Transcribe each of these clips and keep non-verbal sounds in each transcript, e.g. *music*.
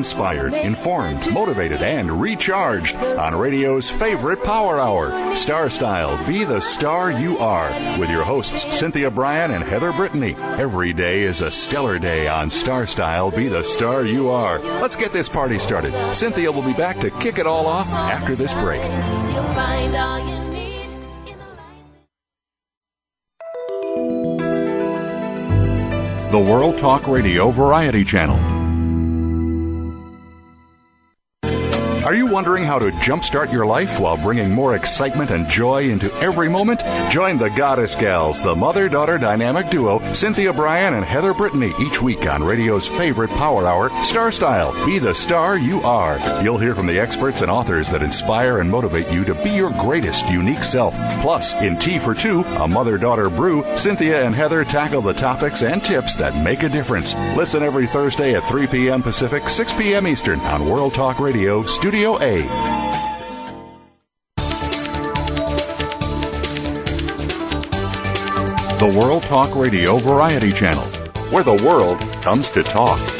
inspired, informed, motivated, and recharged on radio's favorite power hour, Star Style Be the Star You Are, with your hosts Cynthia Bryan and Heather Brittany. Every day is a stellar day on Star Style Be the Star You Are. Let's get this party started. Cynthia will be back to kick it all off after this break. The World Talk Radio Variety Channel. Are you wondering how to jumpstart your life while bringing more excitement and joy into every moment? Join the Goddess Gals, the mother daughter dynamic duo, Cynthia Bryan and Heather Brittany, each week on radio's favorite power hour, Star Style Be the Star You Are. You'll hear from the experts and authors that inspire and motivate you to be your greatest unique self. Plus, in Tea for Two, a mother daughter brew, Cynthia and Heather tackle the topics and tips that make a difference. Listen every Thursday at 3 p.m. Pacific, 6 p.m. Eastern on World Talk Radio, Studio Studio A. The World Talk Radio Variety Channel, where the world comes to talk.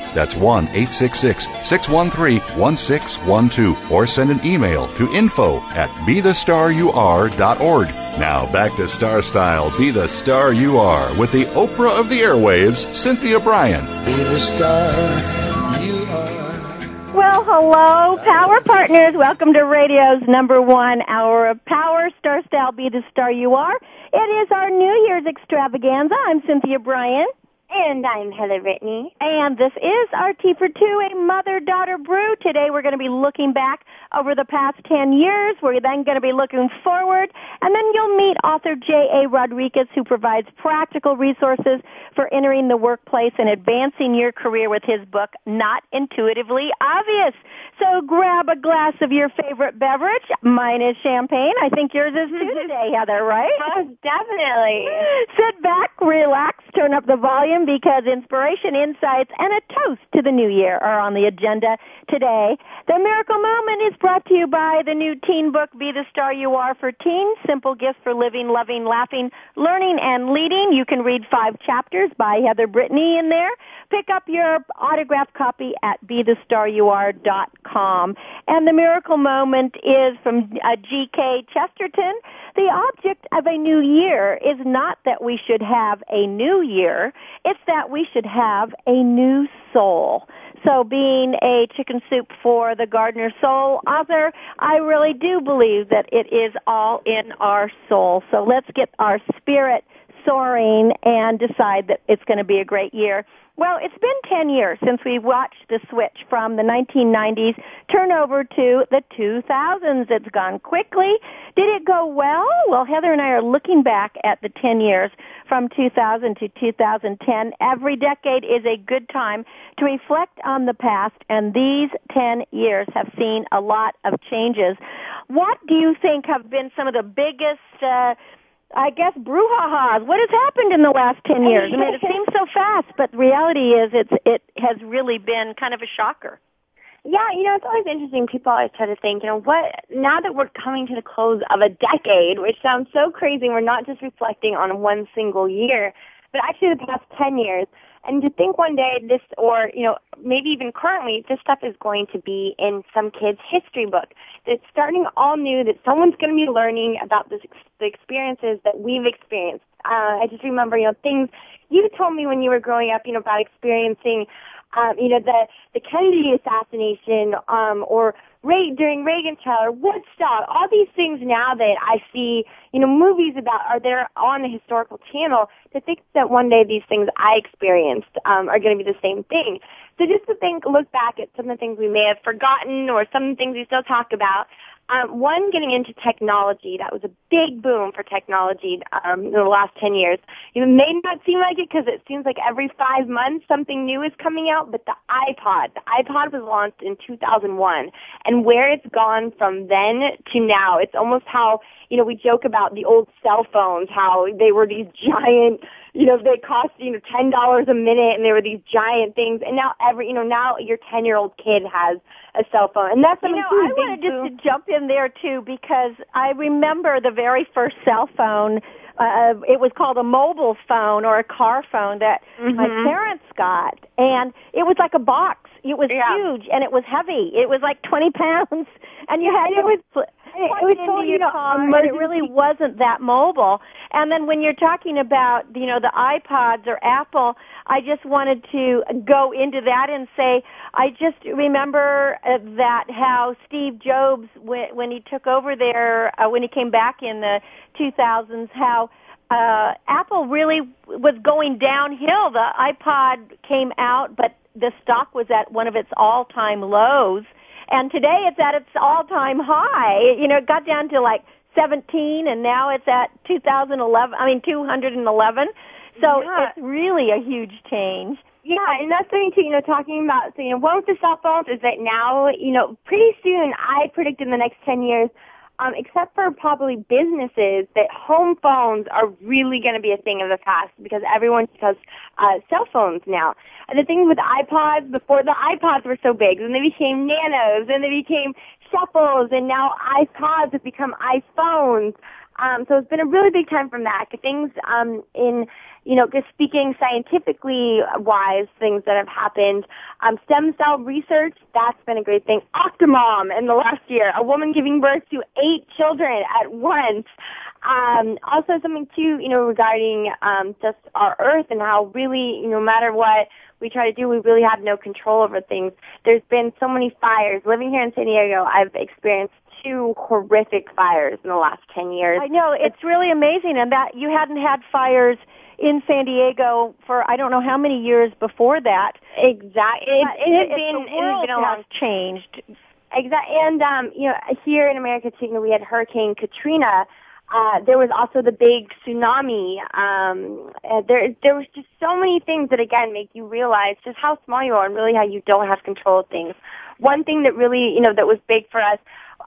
That's 1 866 613 1612. Or send an email to info at bethestaryouare.org. Now back to Star Style Be the Star You Are with the Oprah of the Airwaves, Cynthia Bryan. Be the star you are. Well, hello, Power Partners. Welcome to radio's number one hour of power. Star Style Be the Star You Are. It is our New Year's extravaganza. I'm Cynthia Bryan. And I'm Heather Brittany. And this is our Tea for Two, a mother-daughter brew. Today we're going to be looking back over the past 10 years. We're then going to be looking forward. And then you'll meet author J.A. Rodriguez who provides practical resources for entering the workplace and advancing your career with his book, Not Intuitively Obvious. So grab a glass of your favorite beverage. Mine is champagne. I think yours is too *laughs* today, Heather, right? Most definitely. Sit back, relax, turn up the volume because inspiration, insights, and a toast to the new year are on the agenda today. The Miracle Moment is brought to you by the new teen book, Be the Star You Are for Teens, Simple Gifts for Living, Loving, Laughing, Learning, and Leading. You can read five chapters by Heather Brittany in there. Pick up your autographed copy at BeTheStarYouAre.com. And the miracle moment is from uh, G.K. Chesterton. The object of a new year is not that we should have a new year, it's that we should have a new soul. So being a chicken soup for the gardener soul author, I really do believe that it is all in our soul. So let's get our spirit soaring and decide that it's going to be a great year. Well, it's been 10 years since we watched the switch from the 1990s turn over to the 2000s. It's gone quickly. Did it go well? Well, Heather and I are looking back at the 10 years from 2000 to 2010. Every decade is a good time to reflect on the past, and these 10 years have seen a lot of changes. What do you think have been some of the biggest uh, I guess brouhahas. What has happened in the last ten years? I mean, it *laughs* seems so fast, but the reality is, it's it has really been kind of a shocker. Yeah, you know, it's always interesting. People always try to think, you know, what, now that we're coming to the close of a decade, which sounds so crazy, we're not just reflecting on one single year, but actually the past 10 years. And to think one day this, or, you know, maybe even currently, this stuff is going to be in some kid's history book. It's starting all new, that someone's going to be learning about this, the experiences that we've experienced. Uh, I just remember, you know, things you told me when you were growing up, you know, about experiencing, um, you know, the, the Kennedy assassination, um, or Ray, during Reagan's trial or Woodstock, all these things now that I see, you know, movies about are there on the historical channel to think that one day these things I experienced um, are going to be the same thing. So just to think, look back at some of the things we may have forgotten or some things we still talk about. Um, one, getting into technology. That was a big boom for technology um, in the last 10 years. It may not seem like it because it seems like every five months something new is coming out, but the iPod, the iPod was launched in 2001. And where it's gone from then to now, it's almost how, you know, we joke about the old cell phones, how they were these giant you know, they cost, you know, ten dollars a minute and they were these giant things and now every you know, now your ten year old kid has a cell phone. And that's you know, I wanted just to jump in there too because I remember the very first cell phone uh, it was called a mobile phone or a car phone that mm-hmm. my parents got, and it was like a box. It was yeah. huge and it was heavy. It was like twenty *laughs* pounds, and you had it was it was so, you know, but it really wasn't that mobile. And then when you're talking about, you know, the iPods or Apple, I just wanted to go into that and say, I just remember uh, that how Steve Jobs, when, when he took over there, uh, when he came back in the 2000s, how uh, Apple really was going downhill. The iPod came out, but the stock was at one of its all-time lows and today it's at its all-time high. You know, it got down to like 17 and now it's at 2011, I mean 211. So yeah. it's really a huge change. Yeah, and that's something too, you know, talking about, so, you know, one with the cell phones is that now, you know, pretty soon, I predict in the next 10 years, um, except for probably businesses, that home phones are really going to be a thing of the past because everyone has uh, cell phones now. And the thing with iPods, before the iPods were so big, then they became nanos, then they became shuffles, and now iPods have become iPhones. Um, so it's been a really big time for that. Things um, in you know, just speaking scientifically wise, things that have happened. Um, stem cell research, that's been a great thing. Octomom in the last year, a woman giving birth to eight children at once. Um, also something too, you know, regarding um, just our Earth and how really, you know, no matter what we try to do, we really have no control over things. There's been so many fires. Living here in San Diego, I've experienced two horrific fires in the last 10 years. I know, it's really amazing and that you hadn't had fires in San Diego for I don't know how many years before that. Exactly. It, it, has been the world it has been a long changed. Exactly. And um, you know, here in America too, you know, we had Hurricane Katrina. Uh, there was also the big tsunami. Um, uh, there, there was just so many things that again make you realize just how small you are and really how you don't have control of things. One thing that really, you know, that was big for us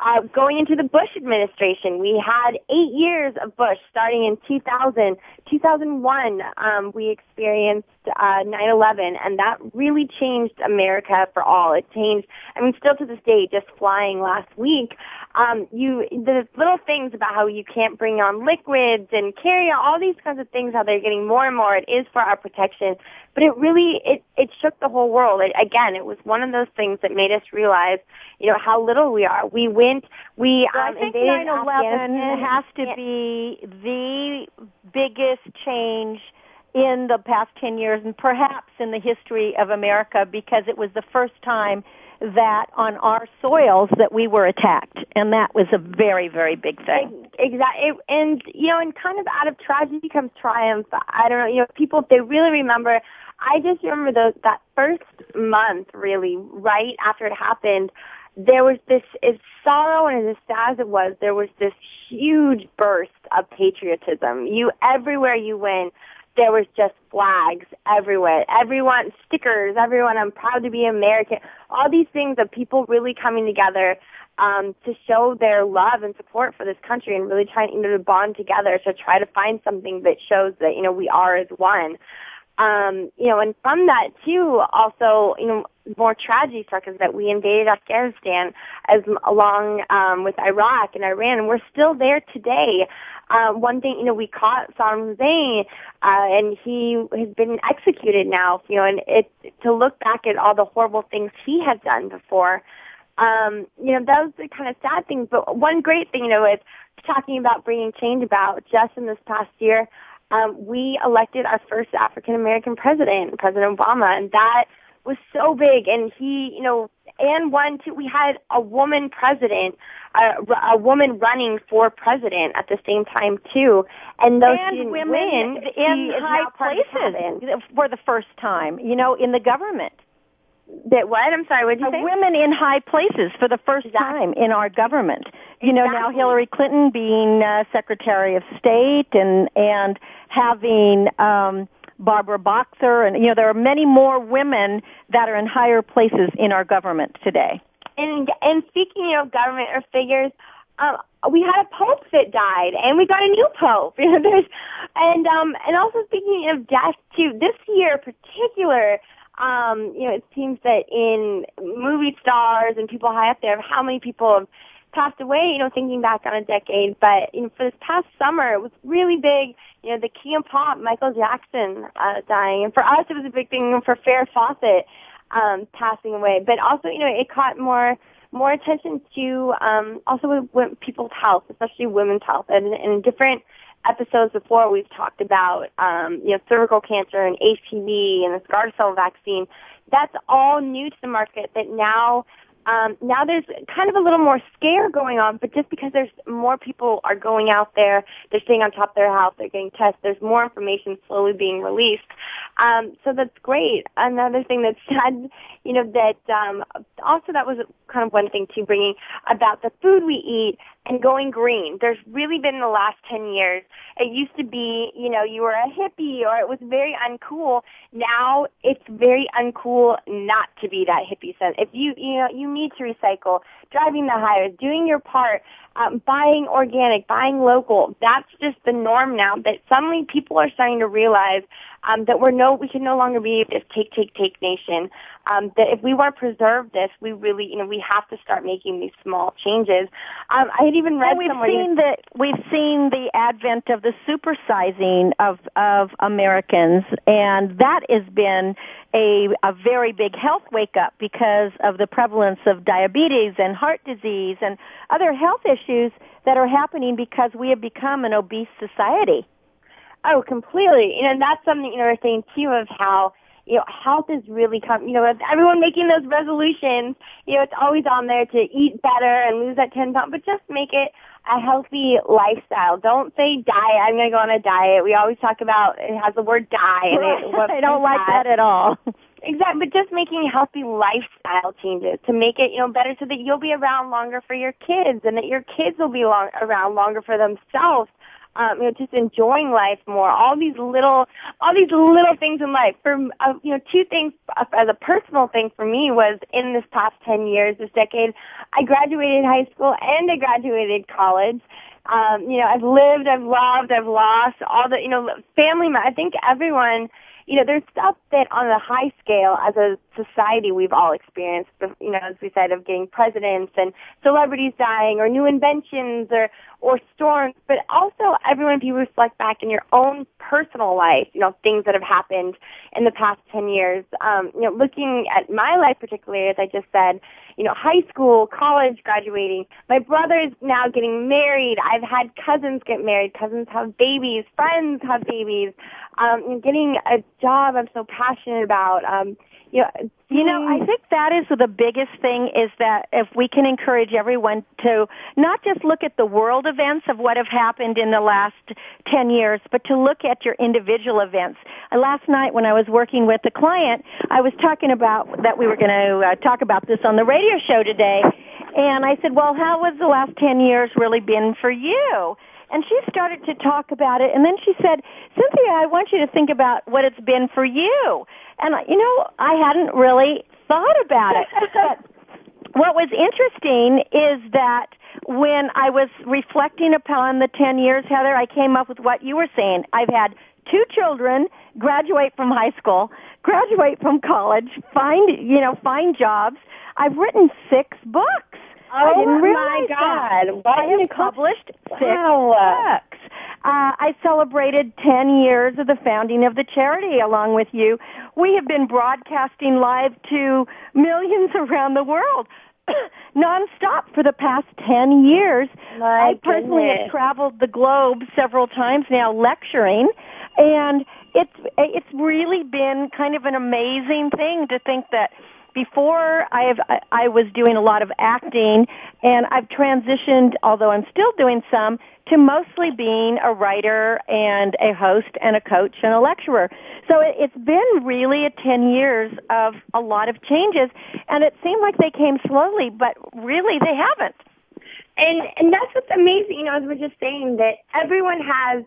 uh, going into the Bush administration, we had eight years of Bush starting in 2000. 2001, um, we experienced uh, 9/11, and that really changed America for all. It changed. I mean, still to this day, just flying last week, um, you the little things about how you can't bring on liquids and carry on all these kinds of things. How they're getting more and more. It is for our protection, but it really it it shook the whole world. It, again, it was one of those things that made us realize, you know, how little we are. We went. We um, I think 9/11 has to be the biggest change in the past 10 years and perhaps in the history of America because it was the first time that on our soils that we were attacked. And that was a very very big thing. Exactly and you know and kind of out of tragedy comes triumph. I don't know you know people they really remember i just remember those that first month really right after it happened there was this as sorrow and as sad as it was there was this huge burst of patriotism. You everywhere you went there was just flags everywhere. Everyone, stickers, everyone, I'm proud to be American. All these things of people really coming together um, to show their love and support for this country and really trying you know, to bond together to try to find something that shows that, you know, we are as one. Um, you know, and from that too, also, you know, more tragedy struck is that we invaded Afghanistan as along um, with Iraq and Iran, and we're still there today. Uh, one thing, you know, we caught Saddam Hussein, uh, and he has been executed now, you know, and it, to look back at all the horrible things he had done before, um, you know, those are kind of sad things. But one great thing, you know, is talking about bringing change about just in this past year, um, we elected our first African American president, President Obama, and that was so big. And he, you know, and one, two, we had a woman president, a, a woman running for president at the same time too. And those and women win, in high places for the first time, you know, in the government. That what? I'm sorry, what did you say? Women in high places for the first exactly. time in our government. You know, now Hillary Clinton being uh, Secretary of State and and having um Barbara Boxer and you know there are many more women that are in higher places in our government today. And and speaking of government or figures, um, we had a pope that died, and we got a new pope. *laughs* You know, there's, and um, and also speaking of death too, this year in particular, um, you know, it seems that in movie stars and people high up there, how many people have passed away, you know, thinking back on a decade. But, you know, for this past summer, it was really big, you know, the key of pop, Michael Jackson, uh, dying. And for us, it was a big thing for Farrah Fawcett, um, passing away. But also, you know, it caught more, more attention to, um, also with, with people's health, especially women's health. And in different episodes before, we've talked about, um, you know, cervical cancer and HPV and the Gardasil vaccine. That's all new to the market that now, um, now there's kind of a little more scare going on, but just because there's more people are going out there, they're staying on top of their health, they're getting tests, there's more information slowly being released. Um, so that's great. Another thing that's *laughs* sad, you know, that um, also that was kind of one thing too, bringing about the food we eat and going green. There's really been in the last 10 years. It used to be, you know, you were a hippie or it was very uncool. Now it's very uncool not to be that hippie son. If you, you know, you need to recycle, driving the hires, doing your part, um, buying organic, buying local. That's just the norm now that suddenly people are starting to realize um, that we're no, we can no longer be this take, take, take nation. Um, that if we want to preserve this, we really, you know, we have to start making these small changes. Um, I had even read well, we've seen that we've seen the advent of the supersizing of of Americans, and that has been a a very big health wake up because of the prevalence of diabetes and heart disease and other health issues that are happening because we have become an obese society. Oh, completely. You know, that's something you know we're saying too of how you know health is really come. You know, with everyone making those resolutions, you know, it's always on there to eat better and lose that ten pounds, but just make it a healthy lifestyle. Don't say diet. I'm going to go on a diet. We always talk about it has the word die in it. *laughs* I don't like that at all. Exactly, but just making healthy lifestyle changes to make it, you know, better so that you'll be around longer for your kids and that your kids will be long, around longer for themselves. Um, you know, just enjoying life more. All these little, all these little things in life. For uh, you know, two things uh, as a personal thing for me was in this past ten years, this decade, I graduated high school and I graduated college. Um, you know, I've lived, I've loved, I've lost all the, you know, family. I think everyone you know, there's stuff that on a high scale as a society we've all experienced, you know, as we said, of getting presidents and celebrities dying or new inventions or, or storms, but also everyone, if you reflect back in your own personal life, you know, things that have happened in the past 10 years, um, you know, looking at my life particularly, as I just said, you know, high school, college, graduating. My brother is now getting married. I've had cousins get married. Cousins have babies. Friends have babies. Um, getting a job I'm so passionate about. Um, you know, you know, I think that is the biggest thing is that if we can encourage everyone to not just look at the world events of what have happened in the last 10 years, but to look at your individual events. And last night when I was working with a client, I was talking about that we were going to uh, talk about this on the radio show today. And I said, well, how was the last 10 years really been for you? And she started to talk about it, and then she said, Cynthia, I want you to think about what it's been for you. And, you know, I hadn't really thought about it. *laughs* but what was interesting is that when I was reflecting upon the 10 years, Heather, I came up with what you were saying. I've had two children graduate from high school, graduate from college, find, you know, find jobs. I've written six books. Oh my God! That. What I have published six wow. books. Uh, I celebrated 10 years of the founding of the charity along with you. We have been broadcasting live to millions *laughs* around the world. *coughs* nonstop for the past 10 years. My I personally goodness. have traveled the globe several times now lecturing and it's it's really been kind of an amazing thing to think that before I have I was doing a lot of acting and I've transitioned although I'm still doing some to mostly being a writer and a host and a coach and a lecturer. So it's been really a 10 years of a lot of changes and it seemed like they came slowly but really they haven't. And and that's what's amazing, you know, as we're just saying that everyone has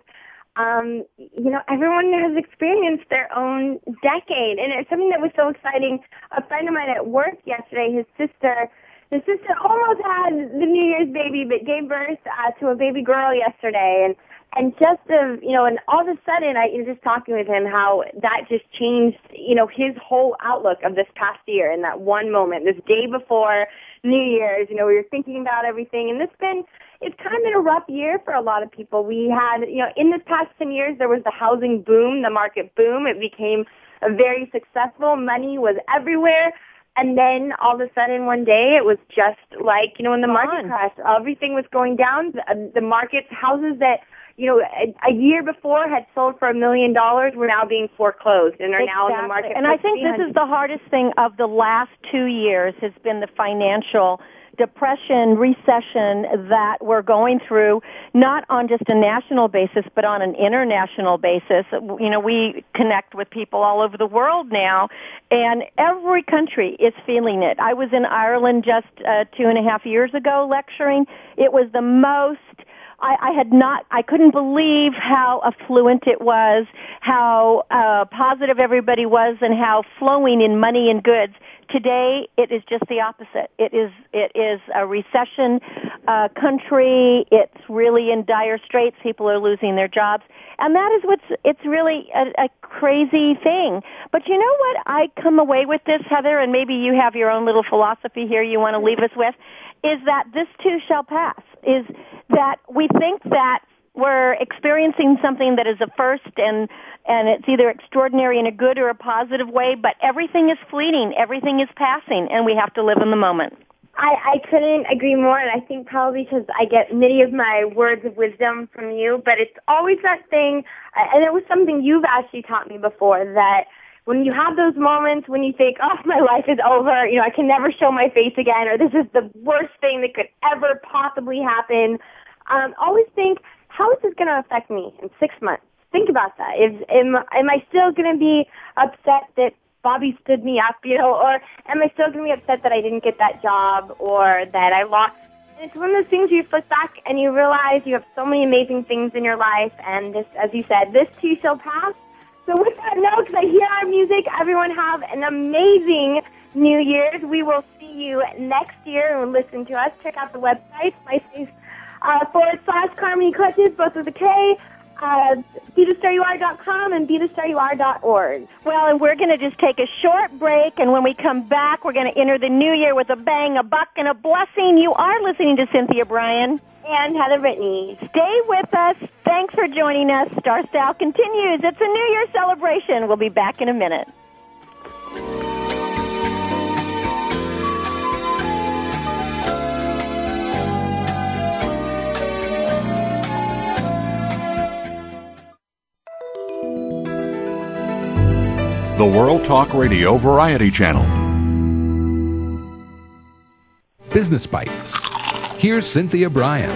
um, you know, everyone has experienced their own decade. And it's something that was so exciting. A friend of mine at work yesterday, his sister, his sister almost had the New Year's baby, but gave birth uh, to a baby girl yesterday. And and just of you know, and all of a sudden, I was just talking with him how that just changed, you know, his whole outlook of this past year in that one moment, this day before New Year's. You know, we were thinking about everything, and it's been it's kind of been a rough year for a lot of people. We had, you know, in this past 10 years, there was the housing boom, the market boom. It became a very successful. Money was everywhere. And then all of a sudden one day it was just like, you know, when the market crashed, everything was going down. The, um, the markets, houses that, you know, a, a year before had sold for a million dollars were now being foreclosed and are exactly. now in the market. And I think this is the hardest thing of the last two years has been the financial depression, recession that we're going through, not on just a national basis, but on an international basis. You know, we connect with people all over the world now, and every country is feeling it. I was in Ireland just uh, two and a half years ago lecturing. It was the most I, I had not, I couldn't believe how affluent it was, how uh, positive everybody was, and how flowing in money and goods. Today, it is just the opposite. It is it is a recession uh, country. It's really in dire straits. People are losing their jobs, and that is what's it's really a, a crazy thing. But you know what? I come away with this, Heather, and maybe you have your own little philosophy here you want to leave us with, is that this too shall pass. Is that we think that we're experiencing something that is a first and and it's either extraordinary in a good or a positive way, but everything is fleeting, everything is passing, and we have to live in the moment. I, I couldn't agree more, and I think probably because I get many of my words of wisdom from you, but it's always that thing, and it was something you've actually taught me before, that when you have those moments when you think, oh, my life is over, you know, I can never show my face again, or this is the worst thing that could ever possibly happen, um, always think, how is this going to affect me in six months? Think about that. Is am, am I still going to be upset that Bobby stood me up, you know, or am I still going to be upset that I didn't get that job or that I lost? And it's one of those things you flip back and you realize you have so many amazing things in your life, and this, as you said, this too shall pass. So with that note, I hear our music, everyone have an amazing New Year's. We will see you next year and listen to us. Check out the website, MySpace uh, forward slash Carmony Clutches, both with a K. Uh, BeTheStarYouAre.com and BeTheStarYouAre.org. Well, and we're going to just take a short break, and when we come back, we're going to enter the new year with a bang, a buck, and a blessing. You are listening to Cynthia Bryan. And Heather Brittany. Stay with us. Thanks for joining us. Star Style continues. It's a New Year celebration. We'll be back in a minute. The World Talk Radio Variety Channel. Business Bites. Here's Cynthia Bryan.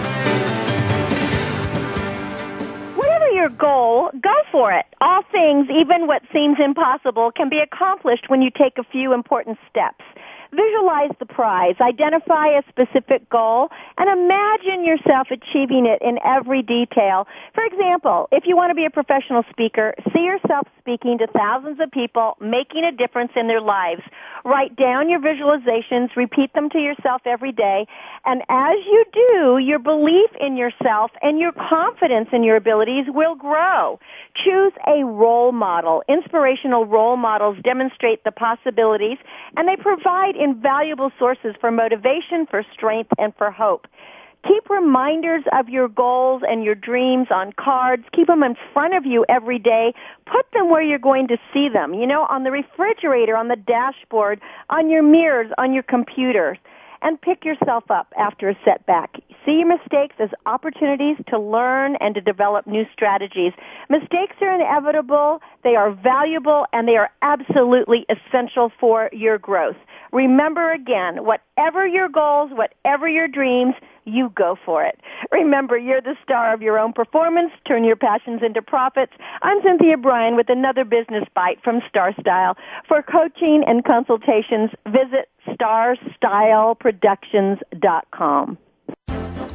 Whatever your goal, go for it. All things, even what seems impossible, can be accomplished when you take a few important steps. Visualize the prize, identify a specific goal, and imagine yourself achieving it in every detail. For example, if you want to be a professional speaker, see yourself speaking to thousands of people, making a difference in their lives. Write down your visualizations, repeat them to yourself every day, and as you do, your belief in yourself and your confidence in your abilities will grow. Choose a role model. Inspirational role models demonstrate the possibilities, and they provide invaluable sources for motivation, for strength, and for hope. Keep reminders of your goals and your dreams on cards. Keep them in front of you every day. Put them where you're going to see them. You know, on the refrigerator, on the dashboard, on your mirrors, on your computers. And pick yourself up after a setback. See your mistakes as opportunities to learn and to develop new strategies. Mistakes are inevitable, they are valuable, and they are absolutely essential for your growth. Remember again, whatever your goals, whatever your dreams, you go for it. Remember, you're the star of your own performance. Turn your passions into profits. I'm Cynthia Bryan with another business bite from Star Style. For coaching and consultations, visit starstyleproductions.com.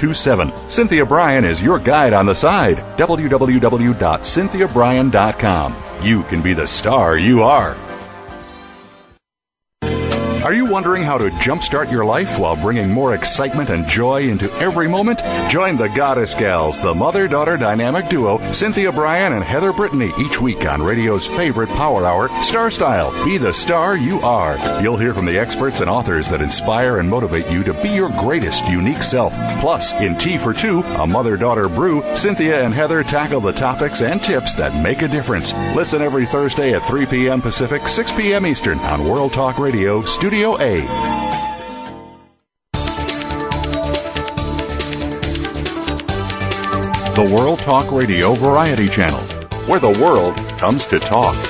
827. Cynthia Bryan is your guide on the side. www.cynthiabryan.com. You can be the star you are. Are you wondering how to jumpstart your life while bringing more excitement and joy into every moment? Join the Goddess Gals, the mother daughter dynamic duo, Cynthia Bryan and Heather Brittany, each week on radio's favorite power hour, Star Style. Be the star you are. You'll hear from the experts and authors that inspire and motivate you to be your greatest unique self. Plus, in Tea for Two, a mother daughter brew, Cynthia and Heather tackle the topics and tips that make a difference. Listen every Thursday at 3 p.m. Pacific, 6 p.m. Eastern on World Talk Radio, Studio A. The World Talk Radio Variety Channel, where the world comes to talk.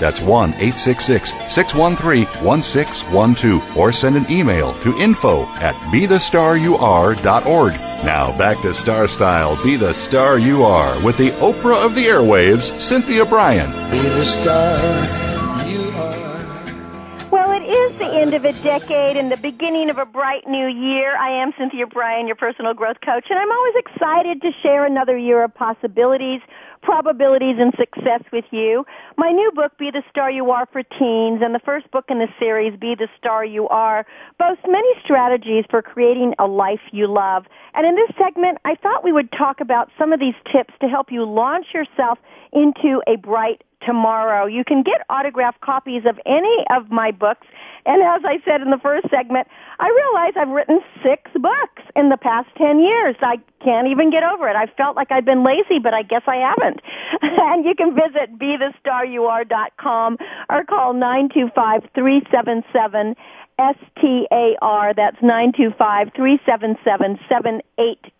That's 1 866 613 1612. Or send an email to info at bethestaryouare.org. Now back to Star Style. Be the star you are with the Oprah of the airwaves, Cynthia Bryan. Be the star the end of a decade and the beginning of a bright new year. I am Cynthia Bryan, your personal growth coach, and I'm always excited to share another year of possibilities probabilities and success with you. My new book, Be the Star You Are for Teens, and the first book in the series, Be the Star You Are, boasts many strategies for creating a life you love. And in this segment, I thought we would talk about some of these tips to help you launch yourself into a bright tomorrow. You can get autographed copies of any of my books. And as I said in the first segment, I realize I've written six books in the past 10 years. I can't even get over it. I felt like I've been lazy, but I guess I haven't. *laughs* and you can visit bethestaryouare.com or call 925-377 STAR. That's 925-377-78 two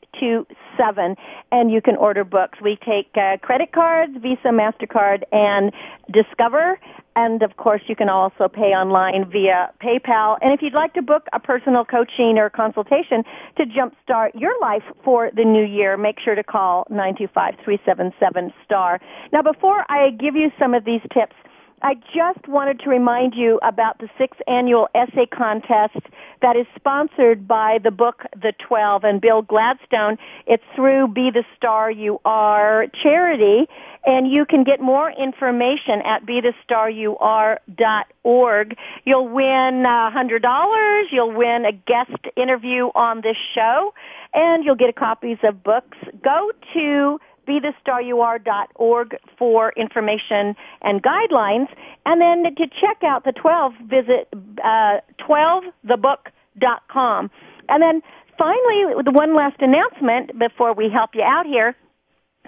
seven, and you can order books. We take uh, credit cards, Visa, Mastercard, and Discover. And of course, you can also pay online via PayPal. And if you'd like to book a personal coaching or consultation to jumpstart your life for the new year, make sure to call 925-377-STAR. Now, before I give you some of these tips, I just wanted to remind you about the sixth annual essay contest that is sponsored by the book The Twelve and Bill Gladstone. It's through Be the Star You Are charity, and you can get more information at BeTheStarYouAre.org. You'll win a hundred dollars. You'll win a guest interview on this show, and you'll get copies of books. Go to bethestaryouare.org for information and guidelines. And then to check out the 12, visit uh, 12thebook.com. And then finally, the one last announcement before we help you out here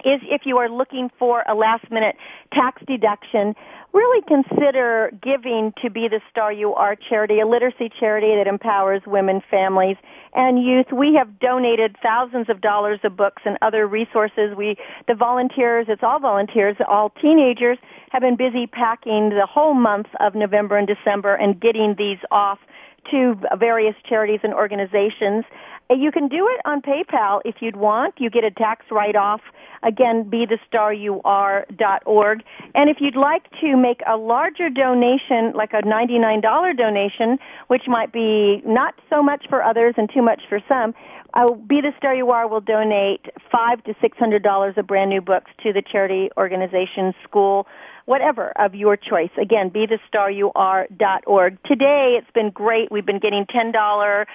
is if you are looking for a last minute tax deduction, really consider giving to Be the Star You Are charity, a literacy charity that empowers women, families, and youth. We have donated thousands of dollars of books and other resources. We, the volunteers, it's all volunteers, all teenagers, have been busy packing the whole month of November and December and getting these off to various charities and organizations. You can do it on PayPal if you'd want. You get a tax write-off. Again, be the star you are dot org. And if you'd like to make a larger donation, like a $99 donation, which might be not so much for others and too much for some, uh, Be the Star You Are will donate five to six hundred dollars of brand new books to the charity organization, school, whatever of your choice. Again, be the star you are dot org. Today it's been great. We've been getting ten dollar,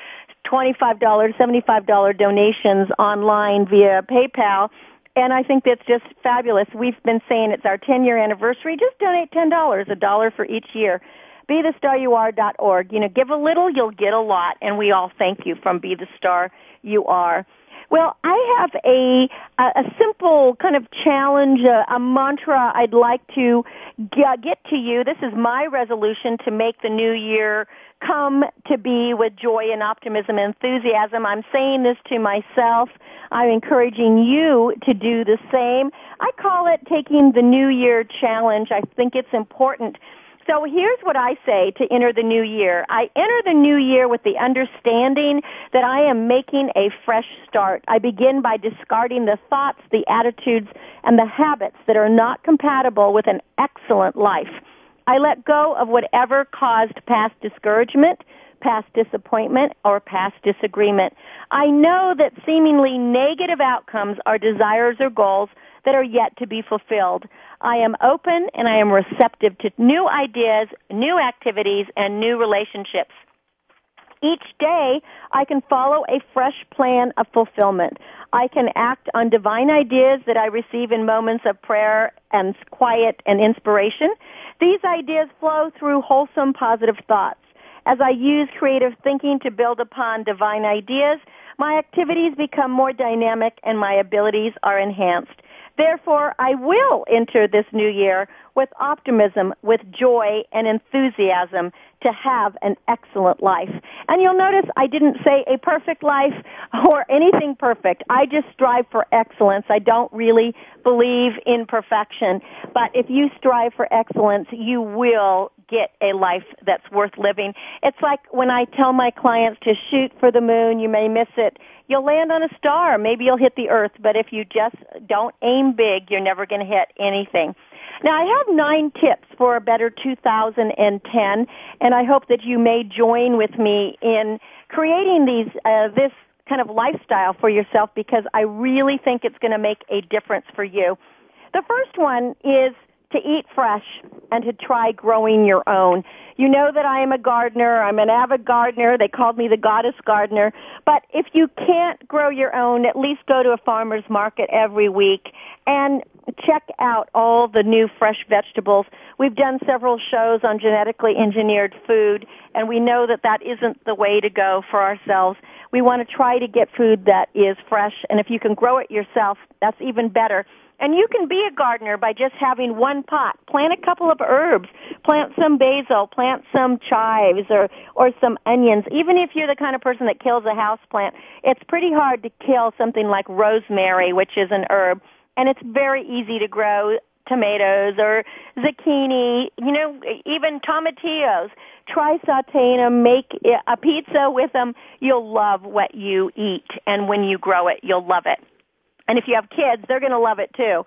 twenty five dollar, seventy five dollar donations online via PayPal. And I think that's just fabulous. We've been saying it's our 10 year anniversary. Just donate $10, a dollar for each year. Be the star you are dot org. You know, give a little, you'll get a lot. And we all thank you from Be the Star You Are. Well, I have a a, simple kind of challenge, a, a mantra I'd like to get, uh, get to you. This is my resolution to make the new year come to be with joy and optimism and enthusiasm. I'm saying this to myself. I'm encouraging you to do the same. I call it taking the new year challenge. I think it's important so here's what I say to enter the new year. I enter the new year with the understanding that I am making a fresh start. I begin by discarding the thoughts, the attitudes, and the habits that are not compatible with an excellent life. I let go of whatever caused past discouragement, past disappointment, or past disagreement. I know that seemingly negative outcomes are desires or goals that are yet to be fulfilled. I am open and I am receptive to new ideas, new activities, and new relationships. Each day, I can follow a fresh plan of fulfillment. I can act on divine ideas that I receive in moments of prayer and quiet and inspiration. These ideas flow through wholesome positive thoughts. As I use creative thinking to build upon divine ideas, my activities become more dynamic and my abilities are enhanced. Therefore, I will enter this new year with optimism, with joy and enthusiasm to have an excellent life. And you'll notice I didn't say a perfect life or anything perfect. I just strive for excellence. I don't really believe in perfection. But if you strive for excellence, you will get a life that's worth living. It's like when I tell my clients to shoot for the moon, you may miss it. You'll land on a star. Maybe you'll hit the earth, but if you just don't aim big, you're never going to hit anything. Now I have nine tips for a better 2010, and I hope that you may join with me in creating these, uh, this kind of lifestyle for yourself because I really think it's going to make a difference for you. The first one is to eat fresh and to try growing your own. You know that I am a gardener. I'm an avid gardener. They called me the goddess gardener. But if you can't grow your own, at least go to a farmer's market every week and check out all the new fresh vegetables. We've done several shows on genetically engineered food and we know that that isn't the way to go for ourselves. We want to try to get food that is fresh and if you can grow it yourself, that's even better. And you can be a gardener by just having one pot. Plant a couple of herbs. Plant some basil. Plant some chives or, or some onions. Even if you're the kind of person that kills a house plant, it's pretty hard to kill something like rosemary, which is an herb. And it's very easy to grow tomatoes or zucchini, you know, even tomatillos. Try sauteing them, make a pizza with them. You'll love what you eat. And when you grow it, you'll love it. And if you have kids, they're going to love it too.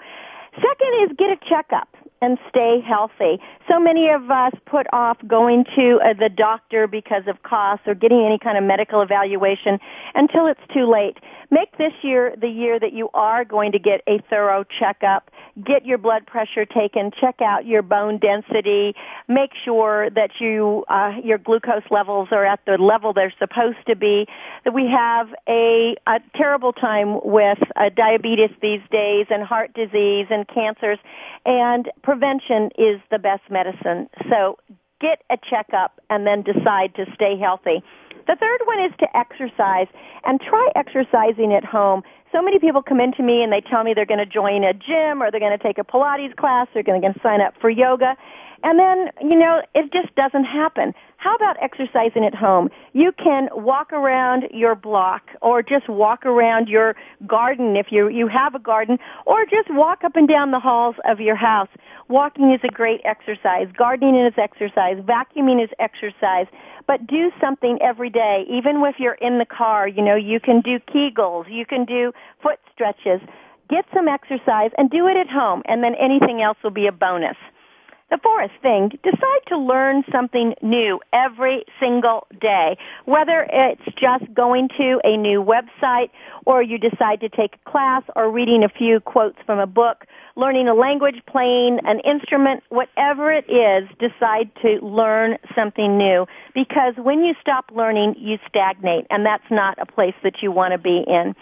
Second is get a checkup and stay healthy. So many of us put off going to uh, the doctor because of costs or getting any kind of medical evaluation until it's too late. Make this year the year that you are going to get a thorough checkup. Get your blood pressure taken. Check out your bone density. Make sure that you uh, your glucose levels are at the level they're supposed to be. That we have a, a terrible time with uh, diabetes these days and heart disease and cancers, and prevention is the best medicine. So get a checkup and then decide to stay healthy. The third one is to exercise and try exercising at home. So many people come into me and they tell me they're going to join a gym or they're going to take a Pilates class, or they're going to sign up for yoga. And then, you know, it just doesn't happen. How about exercising at home? You can walk around your block or just walk around your garden if you, you have a garden or just walk up and down the halls of your house. Walking is a great exercise. Gardening is exercise. Vacuuming is exercise. But do something every day, even if you're in the car. You know, you can do Kegels. You can do foot stretches. Get some exercise and do it at home and then anything else will be a bonus. The fourth thing, decide to learn something new every single day. Whether it's just going to a new website or you decide to take a class or reading a few quotes from a book, learning a language, playing an instrument, whatever it is, decide to learn something new. Because when you stop learning, you stagnate and that's not a place that you want to be in.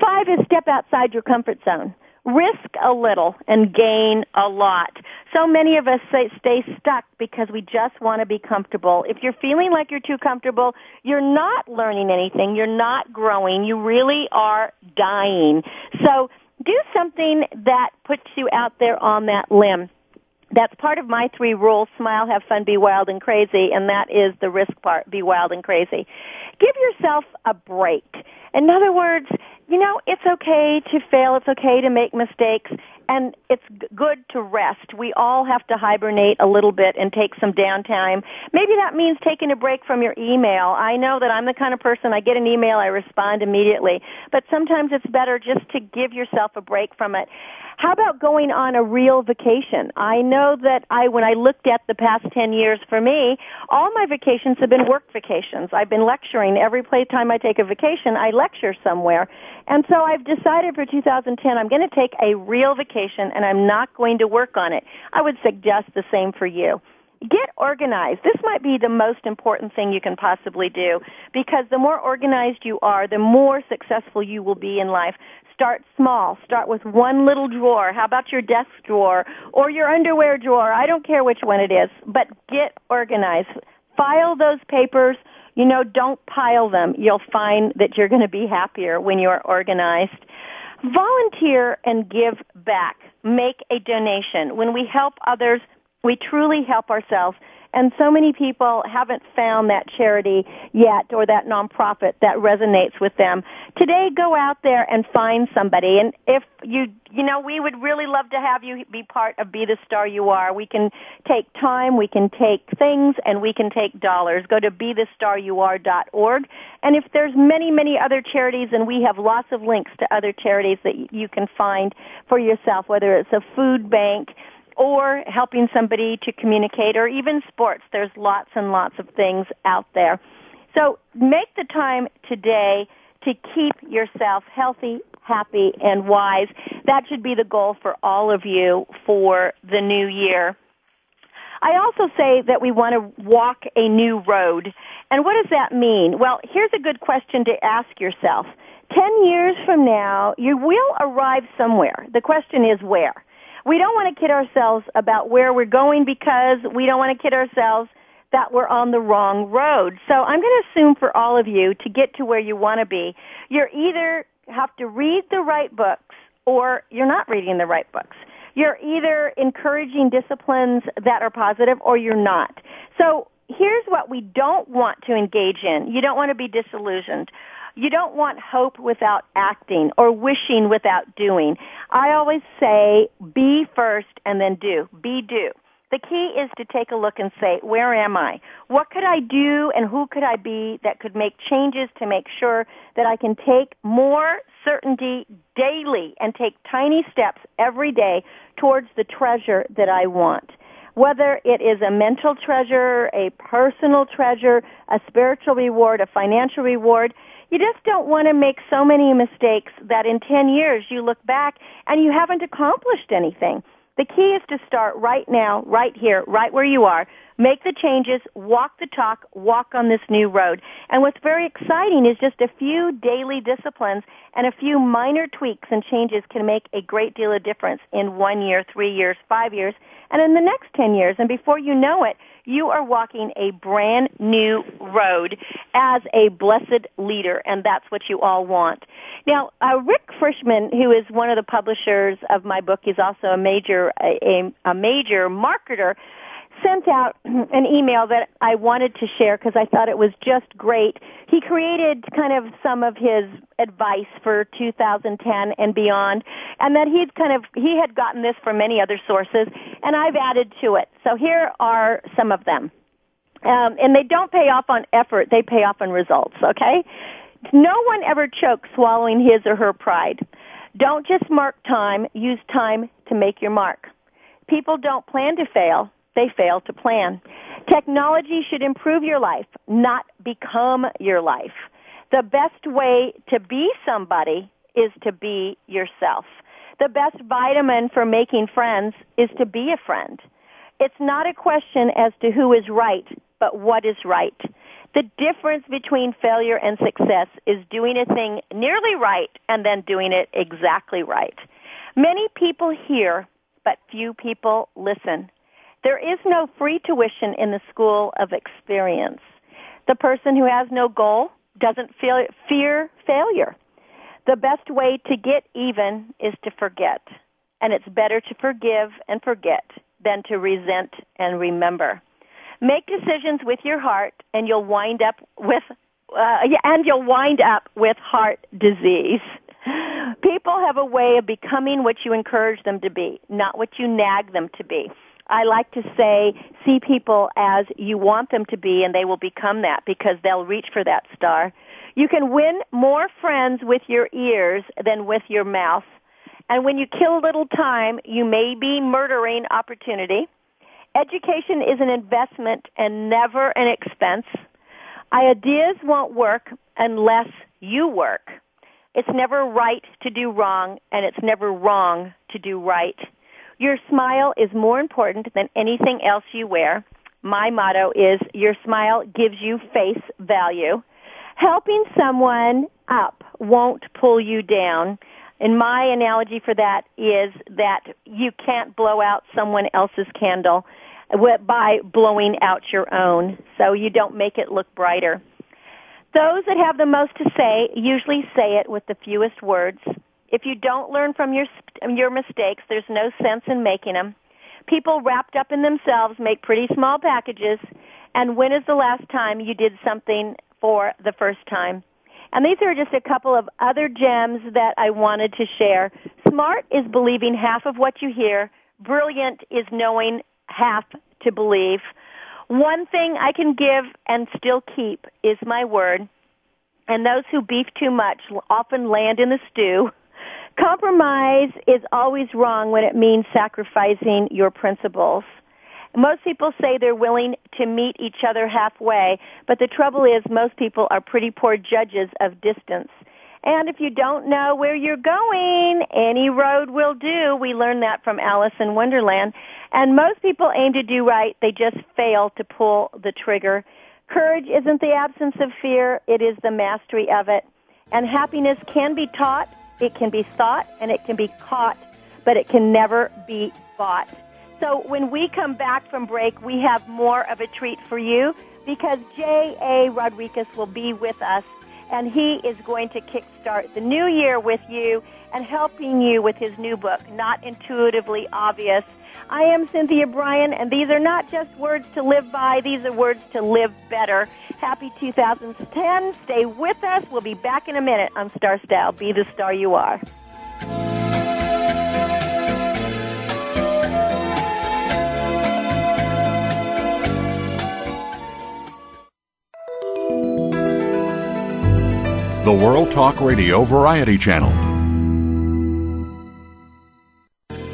Five is step outside your comfort zone risk a little and gain a lot. So many of us say, stay stuck because we just want to be comfortable. If you're feeling like you're too comfortable, you're not learning anything. You're not growing. You really are dying. So do something that puts you out there on that limb. That's part of my three rules, smile, have fun, be wild and crazy, and that is the risk part, be wild and crazy. Give yourself a break. In other words, you know, it's okay to fail. It's okay to make mistakes. And it's good to rest. We all have to hibernate a little bit and take some downtime. Maybe that means taking a break from your email. I know that I'm the kind of person, I get an email, I respond immediately. But sometimes it's better just to give yourself a break from it. How about going on a real vacation? I know that I, when I looked at the past 10 years for me, all my vacations have been work vacations. I've been lecturing. Every time I take a vacation, I lecture somewhere. And so I've decided for 2010 I'm going to take a real vacation and I'm not going to work on it. I would suggest the same for you get organized. This might be the most important thing you can possibly do because the more organized you are, the more successful you will be in life. Start small. Start with one little drawer. How about your desk drawer or your underwear drawer? I don't care which one it is, but get organized. File those papers. You know, don't pile them. You'll find that you're going to be happier when you're organized. Volunteer and give back. Make a donation. When we help others, we truly help ourselves. And so many people haven't found that charity yet or that nonprofit that resonates with them. Today, go out there and find somebody. And if you, you know, we would really love to have you be part of Be the Star You Are. We can take time, we can take things, and we can take dollars. Go to be the star you BeTheStarYouAre.org. And if there's many, many other charities, and we have lots of links to other charities that you can find for yourself, whether it's a food bank, or helping somebody to communicate or even sports. There's lots and lots of things out there. So make the time today to keep yourself healthy, happy, and wise. That should be the goal for all of you for the new year. I also say that we want to walk a new road. And what does that mean? Well, here's a good question to ask yourself. Ten years from now, you will arrive somewhere. The question is where? We don't want to kid ourselves about where we're going because we don't want to kid ourselves that we're on the wrong road. So I'm going to assume for all of you to get to where you want to be, you're either have to read the right books or you're not reading the right books. You're either encouraging disciplines that are positive or you're not. So here's what we don't want to engage in. You don't want to be disillusioned. You don't want hope without acting or wishing without doing. I always say be first and then do. Be do. The key is to take a look and say, where am I? What could I do and who could I be that could make changes to make sure that I can take more certainty daily and take tiny steps every day towards the treasure that I want? Whether it is a mental treasure, a personal treasure, a spiritual reward, a financial reward, you just don't want to make so many mistakes that in 10 years you look back and you haven't accomplished anything. The key is to start right now, right here, right where you are. Make the changes, walk the talk, walk on this new road. And what's very exciting is just a few daily disciplines and a few minor tweaks and changes can make a great deal of difference in one year, three years, five years, and in the next 10 years. And before you know it, you are walking a brand new road as a blessed leader, and that's what you all want. Now, uh, Rick Frishman, who is one of the publishers of my book, is also a major a, a major marketer sent out *clears throat* an email that I wanted to share because I thought it was just great. He created kind of some of his advice for 2010 and beyond, and that he'd kind of he had gotten this from many other sources, and I've added to it. So here are some of them. Um, and they don't pay off on effort; they pay off on results. Okay, no one ever chokes swallowing his or her pride. Don't just mark time; use time to make your mark. People don't plan to fail; they fail to plan. Technology should improve your life, not become your life. The best way to be somebody is to be yourself. The best vitamin for making friends is to be a friend. It's not a question as to who is right, but what is right. The difference between failure and success is doing a thing nearly right and then doing it exactly right. Many people hear, but few people listen. There is no free tuition in the school of experience. The person who has no goal doesn't feel, fear failure. The best way to get even is to forget. And it's better to forgive and forget than to resent and remember. Make decisions with your heart and you'll wind up with uh, and you'll wind up with heart disease. People have a way of becoming what you encourage them to be, not what you nag them to be. I like to say, see people as you want them to be and they will become that because they'll reach for that star. You can win more friends with your ears than with your mouth. And when you kill a little time, you may be murdering opportunity. Education is an investment and never an expense. Ideas won't work unless you work. It's never right to do wrong, and it's never wrong to do right. Your smile is more important than anything else you wear. My motto is your smile gives you face value. Helping someone up won't pull you down. And my analogy for that is that you can't blow out someone else's candle by blowing out your own. So you don't make it look brighter. Those that have the most to say usually say it with the fewest words. If you don't learn from your your mistakes, there's no sense in making them. People wrapped up in themselves make pretty small packages. And when is the last time you did something for the first time? And these are just a couple of other gems that I wanted to share. Smart is believing half of what you hear. Brilliant is knowing half to believe. One thing I can give and still keep is my word. And those who beef too much often land in the stew. Compromise is always wrong when it means sacrificing your principles. Most people say they're willing to meet each other halfway, but the trouble is most people are pretty poor judges of distance. And if you don't know where you're going, any road will do. We learned that from Alice in Wonderland. And most people aim to do right, they just fail to pull the trigger. Courage isn't the absence of fear, it is the mastery of it. And happiness can be taught it can be thought and it can be caught, but it can never be bought. So when we come back from break, we have more of a treat for you because J.A. Rodriguez will be with us and he is going to kickstart the new year with you and helping you with his new book, Not Intuitively Obvious. I am Cynthia Brian, and these are not just words to live by, these are words to live better. Happy 2010. Stay with us. We'll be back in a minute on Star Style. Be the star you are. The World Talk Radio Variety Channel.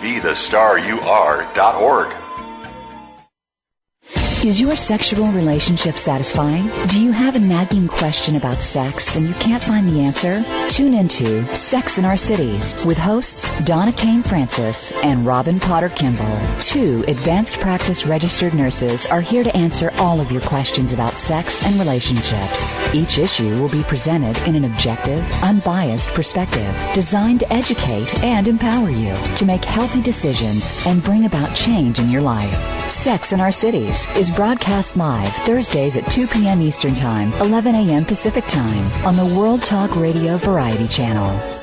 BeTheStarYouAre.org. Is your sexual relationship satisfying? Do you have a nagging question about sex and you can't find the answer? Tune into Sex in Our Cities with hosts Donna Kane Francis and Robin Potter Kimball. Two advanced practice registered nurses are here to answer all of your questions about sex and relationships. Each issue will be presented in an objective, unbiased perspective designed to educate and empower you to make healthy decisions and bring about change in your life. Sex in Our Cities is broadcast live Thursdays at 2 p.m. Eastern Time, 11 a.m. Pacific Time on the World Talk Radio Variety Channel.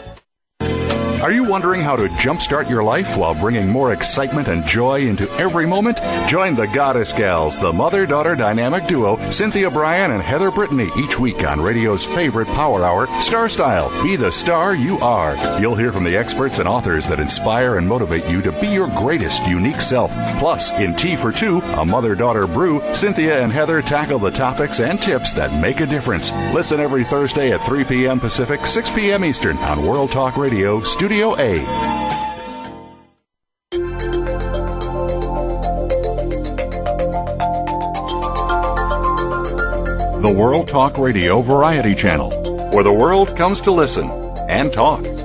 Are you wondering how to jumpstart your life while bringing more excitement and joy into every moment? Join the Goddess Gals, the mother daughter dynamic duo, Cynthia Brian and Heather Brittany, each week on radio's favorite power hour, Star Style Be the Star You Are. You'll hear from the experts and authors that inspire and motivate you to be your greatest unique self. Plus, in Tea for Two, a mother daughter brew, Cynthia and Heather tackle the topics and tips that make a difference. Listen every Thursday at 3 p.m. Pacific, 6 p.m. Eastern on World Talk Radio, Studio A. The World Talk Radio Variety Channel, where the world comes to listen and talk.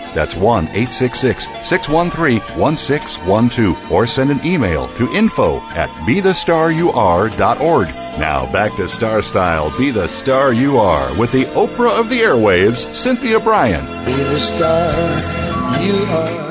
That's 1 866 613 1612. Or send an email to info at bethestaryouare.org. Now back to Star Style Be the Star You Are with the Oprah of the Airwaves, Cynthia Brian. Be the star you are.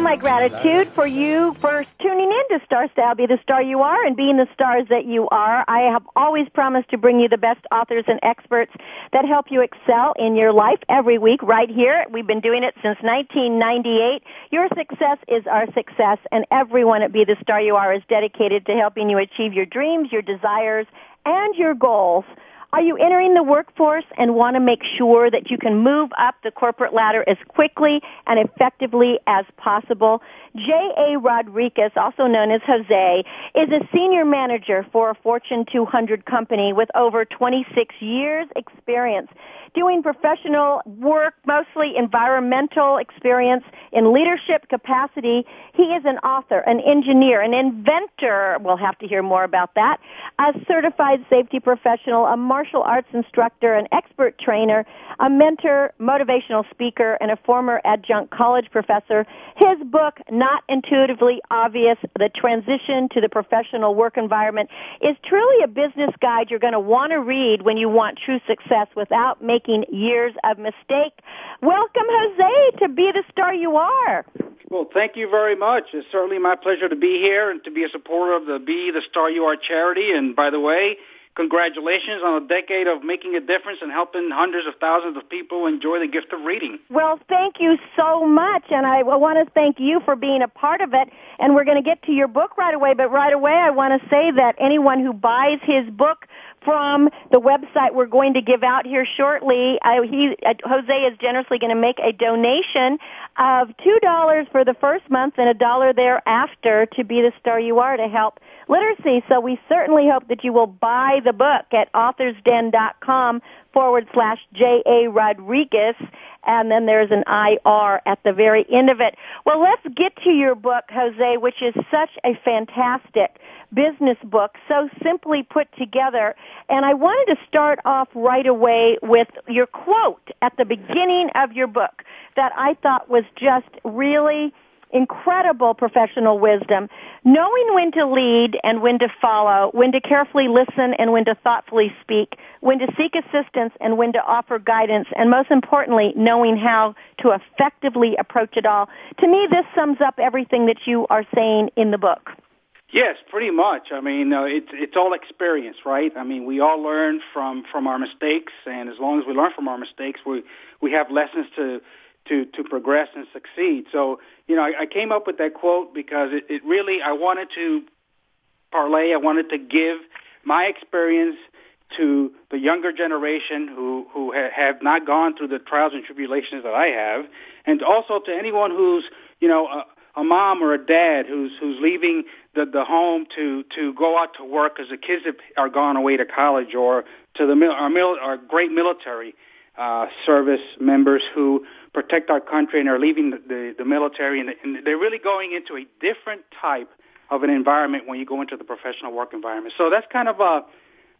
My gratitude for you for tuning in to Star Style, Be the Star You Are, and being the stars that you are. I have always promised to bring you the best authors and experts that help you excel in your life every week right here. We've been doing it since 1998. Your success is our success, and everyone at Be the Star You Are is dedicated to helping you achieve your dreams, your desires, and your goals. Are you entering the workforce and want to make sure that you can move up the corporate ladder as quickly and effectively as possible? J.A. Rodriguez, also known as Jose, is a senior manager for a Fortune 200 company with over 26 years experience doing professional work, mostly environmental experience in leadership capacity. He is an author, an engineer, an inventor. We'll have to hear more about that. A certified safety professional, a martial arts instructor, an expert trainer, a mentor, motivational speaker, and a former adjunct college professor. His book, Not Intuitively Obvious, The Transition to the Professional Work Environment, is truly a business guide you're going to want to read when you want true success without making years of mistake. Welcome, Jose, to be the star you are. Well, thank you very much. It's certainly my pleasure to be here and to be a supporter of the Be the Star You Are charity. And by the way, congratulations on a decade of making a difference and helping hundreds of thousands of people enjoy the gift of reading. Well, thank you so much, and I want to thank you for being a part of it. And we're going to get to your book right away, but right away I want to say that anyone who buys his book from the website we're going to give out here shortly. Uh, he, uh, Jose is generously going to make a donation of two dollars for the first month and a dollar thereafter to be the star you are to help literacy. So we certainly hope that you will buy the book at authorsden.com forward slash J.A. Rodriguez. And then there's an IR at the very end of it. Well, let's get to your book, Jose, which is such a fantastic business book, so simply put together. And I wanted to start off right away with your quote at the beginning of your book that I thought was just really incredible professional wisdom, knowing when to lead and when to follow, when to carefully listen and when to thoughtfully speak, when to seek assistance and when to offer guidance, and most importantly, knowing how to effectively approach it all. To me, this sums up everything that you are saying in the book. Yes, pretty much. I mean, uh, it's it's all experience, right? I mean, we all learn from from our mistakes, and as long as we learn from our mistakes, we we have lessons to to to progress and succeed. So you know, I, I came up with that quote because it, it really I wanted to parlay. I wanted to give my experience to the younger generation who who ha- have not gone through the trials and tribulations that I have, and also to anyone who's you know a, a mom or a dad who's who's leaving the the home to to go out to work because the kids are gone away to college, or to the our, mil- our great military uh, service members who protect our country and are leaving the, the, the military, and, and they're really going into a different type of an environment when you go into the professional work environment. So that's kind of a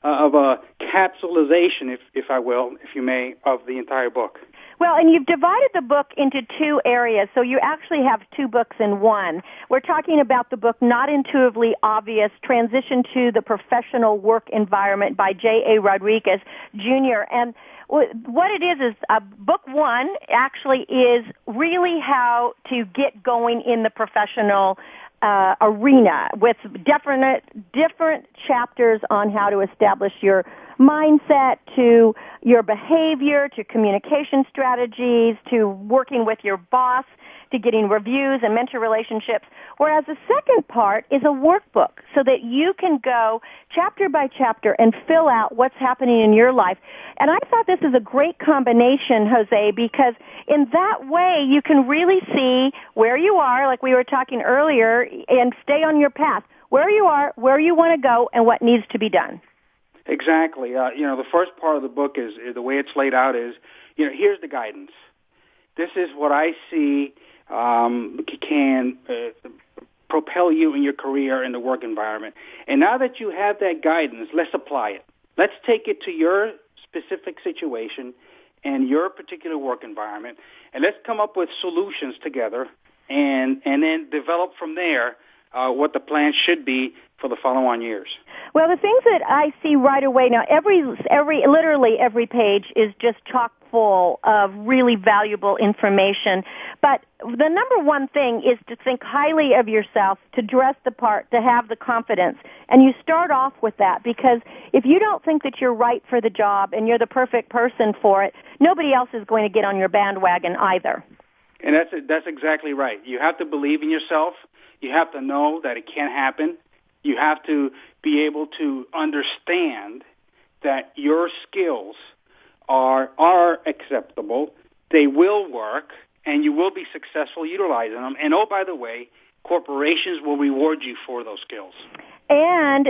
of a capsulization, if if I will, if you may, of the entire book. Well, and you've divided the book into two areas, so you actually have two books in one. We're talking about the book Not Intuitively Obvious, Transition to the Professional Work Environment by J.A. Rodriguez Jr. And what it is is uh, book one actually is really how to get going in the professional uh, arena with different different chapters on how to establish your mindset to your behavior to communication strategies to working with your boss to getting reviews and mentor relationships. Whereas the second part is a workbook so that you can go chapter by chapter and fill out what's happening in your life. And I thought this is a great combination, Jose, because in that way you can really see where you are, like we were talking earlier, and stay on your path. Where you are, where you want to go, and what needs to be done. Exactly. Uh, you know, the first part of the book is, is the way it's laid out is, you know, here's the guidance. This is what I see um, can uh, propel you in your career in the work environment. And now that you have that guidance, let's apply it. Let's take it to your specific situation and your particular work environment, and let's come up with solutions together, and and then develop from there uh, what the plan should be for the following years. Well, the things that I see right away now, every every literally every page is just chock full of really valuable information. But the number one thing is to think highly of yourself, to dress the part, to have the confidence. And you start off with that because if you don't think that you're right for the job and you're the perfect person for it, nobody else is going to get on your bandwagon either. And that's that's exactly right. You have to believe in yourself. You have to know that it can happen. You have to be able to understand that your skills are are acceptable. They will work, and you will be successful utilizing them. And oh, by the way, corporations will reward you for those skills. And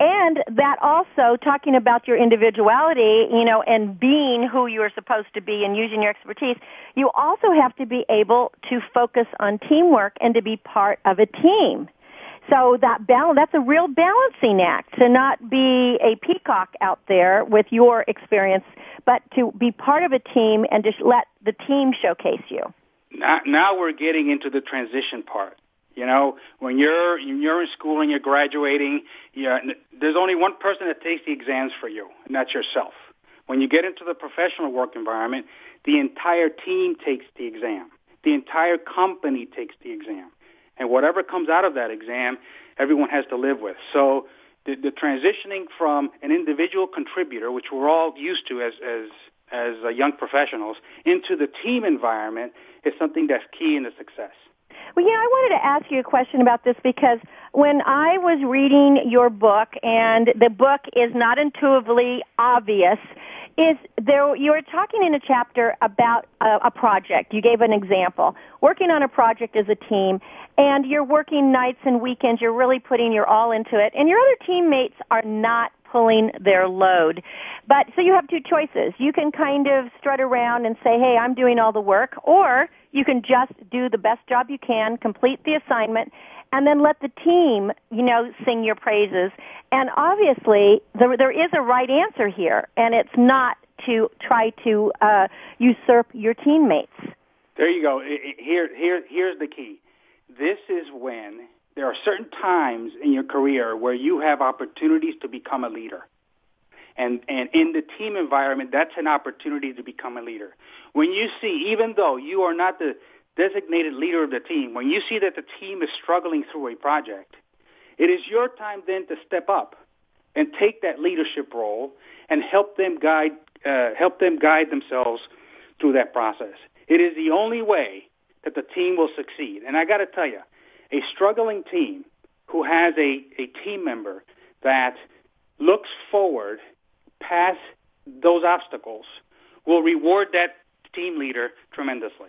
and that also talking about your individuality, you know, and being who you are supposed to be and using your expertise, you also have to be able to focus on teamwork and to be part of a team. So that balance, that's a real balancing act to not be a peacock out there with your experience, but to be part of a team and just let the team showcase you. Now, now we're getting into the transition part. You know, when you're you're in school and you're graduating, you there's only one person that takes the exams for you, and that's yourself. When you get into the professional work environment, the entire team takes the exam. The entire company takes the exam and whatever comes out of that exam, everyone has to live with. So the, the transitioning from an individual contributor, which we're all used to as as as uh, young professionals, into the team environment is something that's key in the success. Well, yeah, I wanted to ask you a question about this because when I was reading your book, and the book is not intuitively obvious, is there you were talking in a chapter about a, a project. You gave an example. Working on a project as a team, and you're working nights and weekends. You're really putting your all into it, and your other teammates are not pulling their load. But so you have two choices. You can kind of strut around and say, "Hey, I'm doing all the work," or you can just do the best job you can, complete the assignment, and then let the team, you know, sing your praises. And obviously, there, there is a right answer here, and it's not to try to uh, usurp your teammates. There you go. Here, here, here's the key. This is when there are certain times in your career where you have opportunities to become a leader. And, and in the team environment, that's an opportunity to become a leader. When you see, even though you are not the designated leader of the team, when you see that the team is struggling through a project, it is your time then to step up and take that leadership role and help them guide uh, help them guide themselves through that process. It is the only way that the team will succeed. And I got to tell you, a struggling team who has a, a team member that looks forward past those obstacles will reward that team leader tremendously.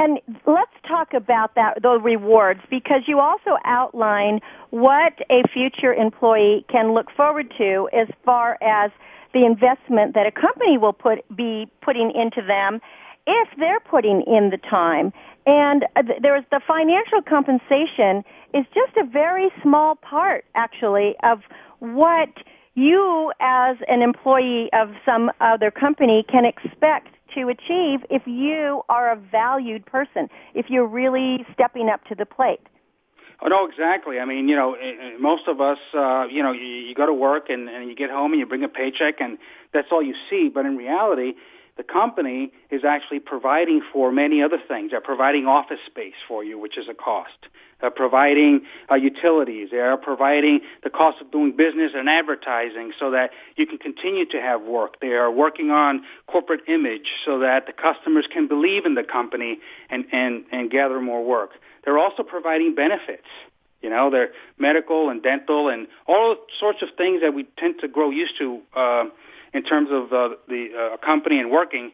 And let's talk about that, those rewards, because you also outline what a future employee can look forward to as far as the investment that a company will put, be putting into them if they're putting in the time. And uh, there's the financial compensation is just a very small part, actually, of what you as an employee of some other company can expect to achieve if you are a valued person, if you're really stepping up to the plate. Oh no, exactly. I mean, you know, most of us, uh, you know, you, you go to work and, and you get home and you bring a paycheck and that's all you see. But in reality, the company is actually providing for many other things. They're providing office space for you, which is a cost. They're providing uh, utilities. They are providing the cost of doing business and advertising so that you can continue to have work. They are working on corporate image so that the customers can believe in the company and, and, and gather more work. They're also providing benefits. You know, they're medical and dental and all sorts of things that we tend to grow used to uh, in terms of uh, the uh, company and working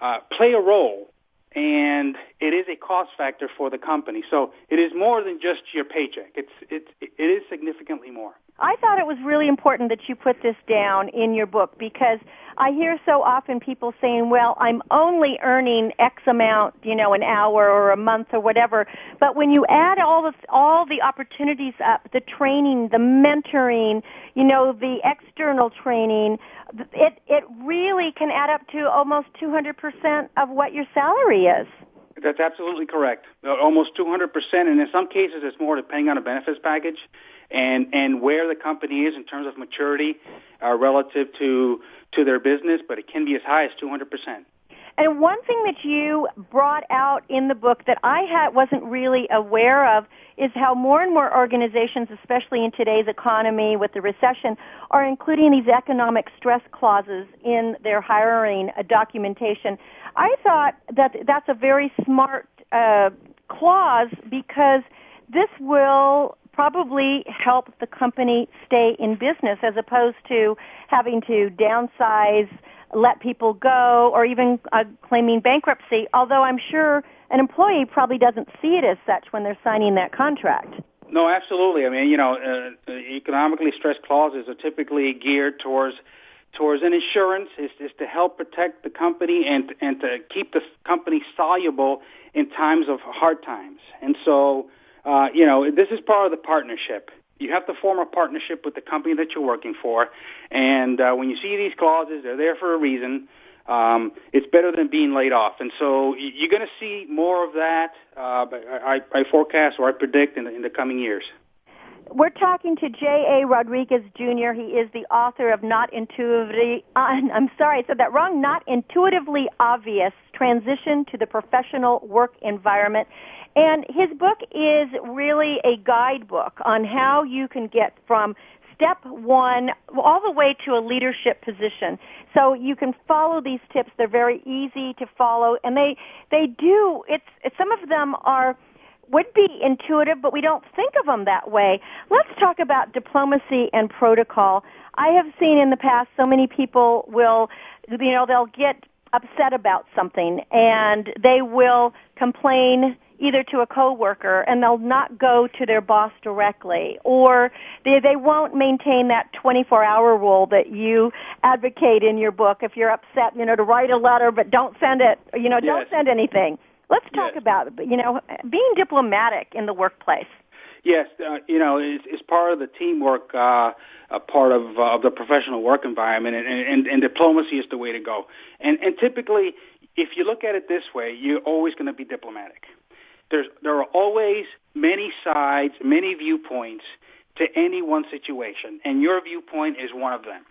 uh, play a role, and it is a cost factor for the company. So it is more than just your paycheck. It's it it is significantly more. I thought it was really important that you put this down in your book because I hear so often people saying, well, I'm only earning X amount, you know, an hour or a month or whatever. But when you add all the, all the opportunities up, the training, the mentoring, you know, the external training, it, it really can add up to almost 200% of what your salary is. That's absolutely correct. Almost 200%, and in some cases it's more depending on a benefits package and and where the company is in terms of maturity uh, relative to to their business, but it can be as high as 200 percent. And one thing that you brought out in the book that I had, wasn't really aware of is how more and more organizations, especially in today's economy with the recession, are including these economic stress clauses in their hiring documentation. I thought that that's a very smart uh, clause because this will probably help the company stay in business as opposed to having to downsize, let people go, or even uh, claiming bankruptcy, although I'm sure an employee probably doesn't see it as such when they're signing that contract. No, absolutely. I mean, you know, uh, economically stressed clauses are typically geared towards towards an insurance is, is to help protect the company and and to keep the company soluble in times of hard times. And so uh, you know, this is part of the partnership. You have to form a partnership with the company that you're working for, and uh, when you see these clauses, they're there for a reason. Um, it's better than being laid off, and so you're going to see more of that. Uh, I, I forecast or I predict in the, in the coming years. We're talking to J.A. Rodriguez Jr. He is the author of Not Intuitively, uh, *laughs* I'm sorry, I said that wrong, Not Intuitively Obvious, Transition to the Professional Work Environment. And his book is really a guidebook on how you can get from step one all the way to a leadership position. So you can follow these tips. They're very easy to follow and they, they do, it's, some of them are, would be intuitive, but we don't think of them that way. Let's talk about diplomacy and protocol. I have seen in the past so many people will, you know, they'll get upset about something and they will complain either to a coworker and they'll not go to their boss directly or they they won't maintain that 24 hour rule that you advocate in your book if you're upset you know to write a letter but don't send it you know don't send anything let's talk yes. about you know being diplomatic in the workplace Yes, uh, you know, it's, it's part of the teamwork, uh, a part of, uh, of the professional work environment, and, and, and diplomacy is the way to go. And, and typically, if you look at it this way, you're always going to be diplomatic there's, there are always many sides, many viewpoints to any one situation, and your viewpoint is one of them.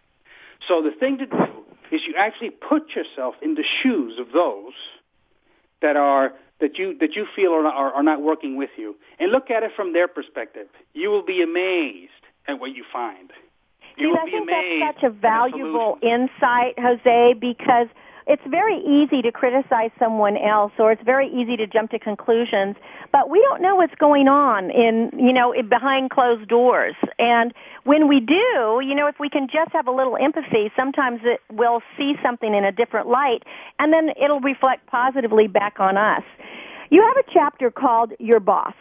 So the thing to do is you actually put yourself in the shoes of those that are that you that you feel are, are, are not working with you, and look at it from their perspective. You will be amazed at what you find. You See, will I be think amazed that's such a valuable insight, Jose, because it's very easy to criticize someone else or it's very easy to jump to conclusions, but we don't know what's going on in, you know, in behind closed doors. And when we do, you know, if we can just have a little empathy, sometimes it, we'll see something in a different light and then it'll reflect positively back on us. You have a chapter called Your Boss.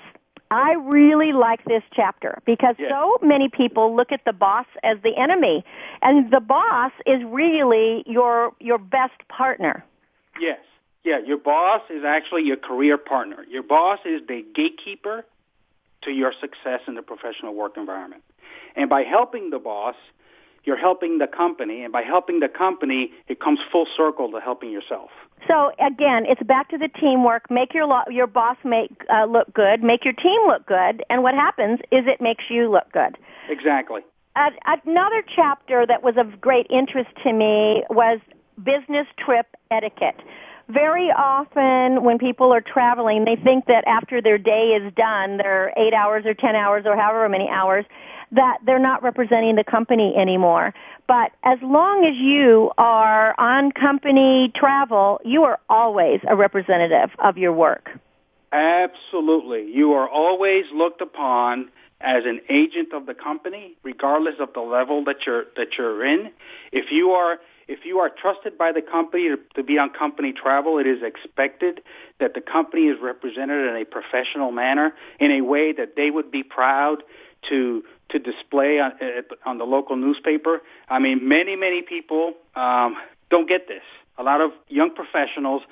I really like this chapter because Yes. so many people look at the boss as the enemy, and the boss is really your your best partner. Yes. Yeah, your boss is actually your career partner. Your boss is the gatekeeper to your success in the professional work environment. And by helping the boss, you're helping the company, and by helping the company, it comes full circle to helping yourself. So again, it's back to the teamwork. Make your lo- your boss make uh, look good. Make your team look good. And what happens is it makes you look good. Exactly. Uh, another chapter that was of great interest to me was business trip etiquette. Very often when people are traveling, they think that after their day is done, their eight hours or ten hours or however many hours, that they're not representing the company anymore. But as long as you are on company travel, you are always a representative of your work. Absolutely. You are always looked upon as an agent of the company, regardless of the level that you're that you're in. If you are if you are trusted by the company to, to be on company travel, it is expected that the company is represented in a professional manner, in a way that they would be proud to to display on, on the local newspaper. I mean, many many people um, don't get this. A lot of young professionals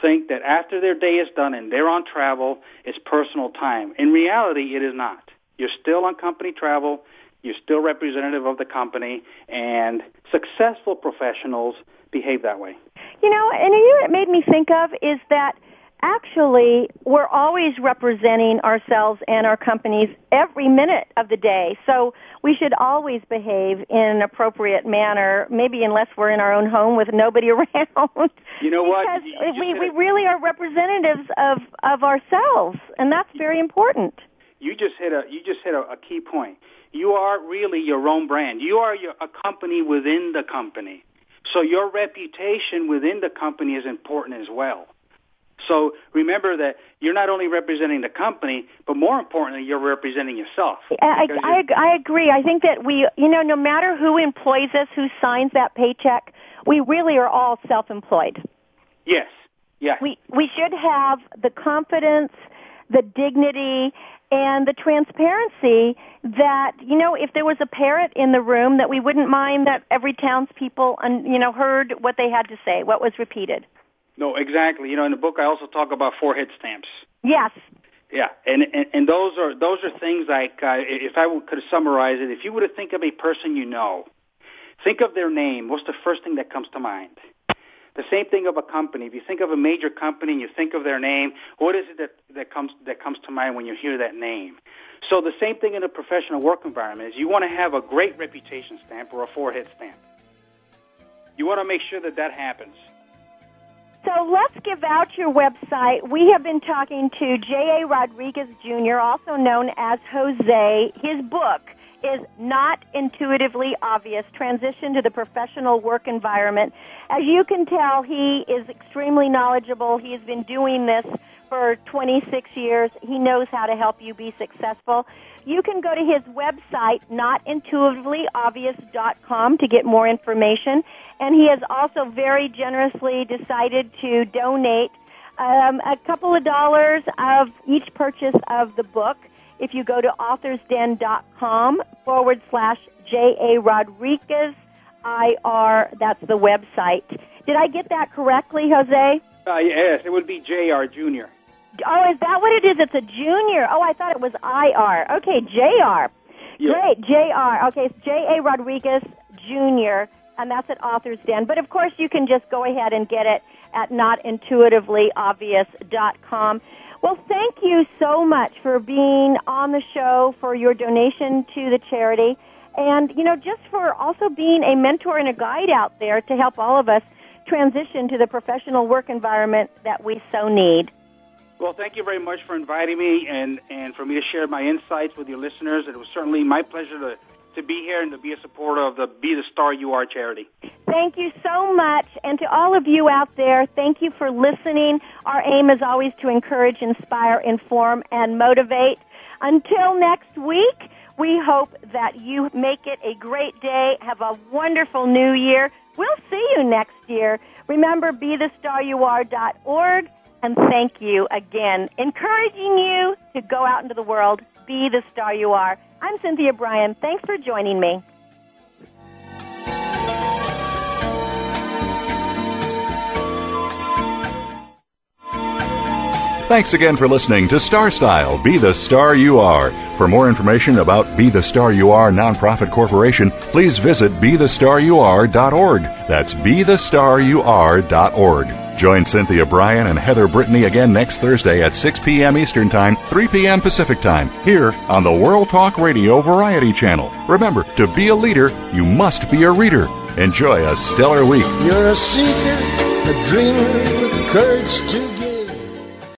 think that after their day is done and they're on travel, it's personal time. In reality, it is not. You're still on company travel. You're still representative of the company, and successful professionals behave that way. You know, and you know what it made me think of is that actually we're always representing ourselves and our companies every minute of the day. So we should always behave in an appropriate manner, maybe unless we're in our own home with nobody *laughs* around. You know what? Because You- you we, we really are representatives of, of ourselves, and that's very important. You just hit a you just hit a, a key point. You are really your own brand. You are your, a company within the company. So your reputation within the company is important as well. So remember that you're not only representing the company, but more importantly, you're representing yourself. I, I, I agree. I think that we, you know, no matter who employs us, who signs that paycheck, we really are all self-employed. Yes. Yeah. We we should have the confidence, the dignity, and the transparency that you know if there was a parrot in the room that we wouldn't mind that every townspeople un, you know heard what they had to say, what was repeated. no, exactly. You know, in the book, I also talk about forehead stamps. Yes, Yeah, and and, and those are those are things like uh, if I could summarize it, if you were to think of a person you know, think of their name. What's the first thing that comes to mind? The same thing of a company. If you think of a major company and you think of their name, what is it that, that comes that comes to mind when you hear that name? So the same thing in a professional work environment is you want to have a great reputation stamp or a forehead stamp. You want to make sure that that happens. So let's give out your website. We have been talking to J.A. Rodriguez Jr., also known as Jose. His book is Not Intuitively Obvious Transition to the Professional Work Environment. As you can tell, he is extremely knowledgeable. He has been doing this for 26 years. He knows how to help you be successful. You can go to his website, notintuitivelyobvious.com, to get more information. And he has also very generously decided to donate um, a couple of dollars of each purchase of the book. If you go to authorsden.com forward slash J.A. Rodriguez IR, that's the website. Did I get that correctly, Jose? Uh, yes, it would be J.R. Junior. Oh, is that what it is? It's a junior. Oh, I thought it was IR. Okay, JR. Yeah. Great, JR. Okay, it's J.A. Rodriguez Jr., and that's at Authors Den. But of course, you can just go ahead and get it at notintuitivelyobvious.com. Well, thank you so much for being on the show, for your donation to the charity, and, you know, just for also being a mentor and a guide out there to help all of us transition to the professional work environment that we so need. Well, thank you very much for inviting me and, and for me to share my insights with your listeners. It was certainly my pleasure to, to be here and to be a supporter of the Be the Star You Are charity. Thank you so much. And to all of you out there, thank you for listening. Our aim is always to encourage, inspire, inform, and motivate. Until next week, we hope that you make it a great day. Have a wonderful new year. We'll see you next year. Remember, be the star you are.org. And thank you again, encouraging you to go out into the world, be the star you are. I'm Cynthia Brian. Thanks for joining me. Thanks again for listening to Star Style Be the Star You Are. For more information about Be the Star You Are nonprofit corporation, please visit BeTheStarYouAre.org. That's BeTheStarYouAre.org. Join Cynthia Brian and Heather Brittany again next Thursday at 6 p.m. Eastern Time, 3 p.m. Pacific Time, here on the World Talk Radio Variety Channel. Remember, to be a leader, you must be a reader. Enjoy a stellar week. You're a seeker, a dreamer with courage to.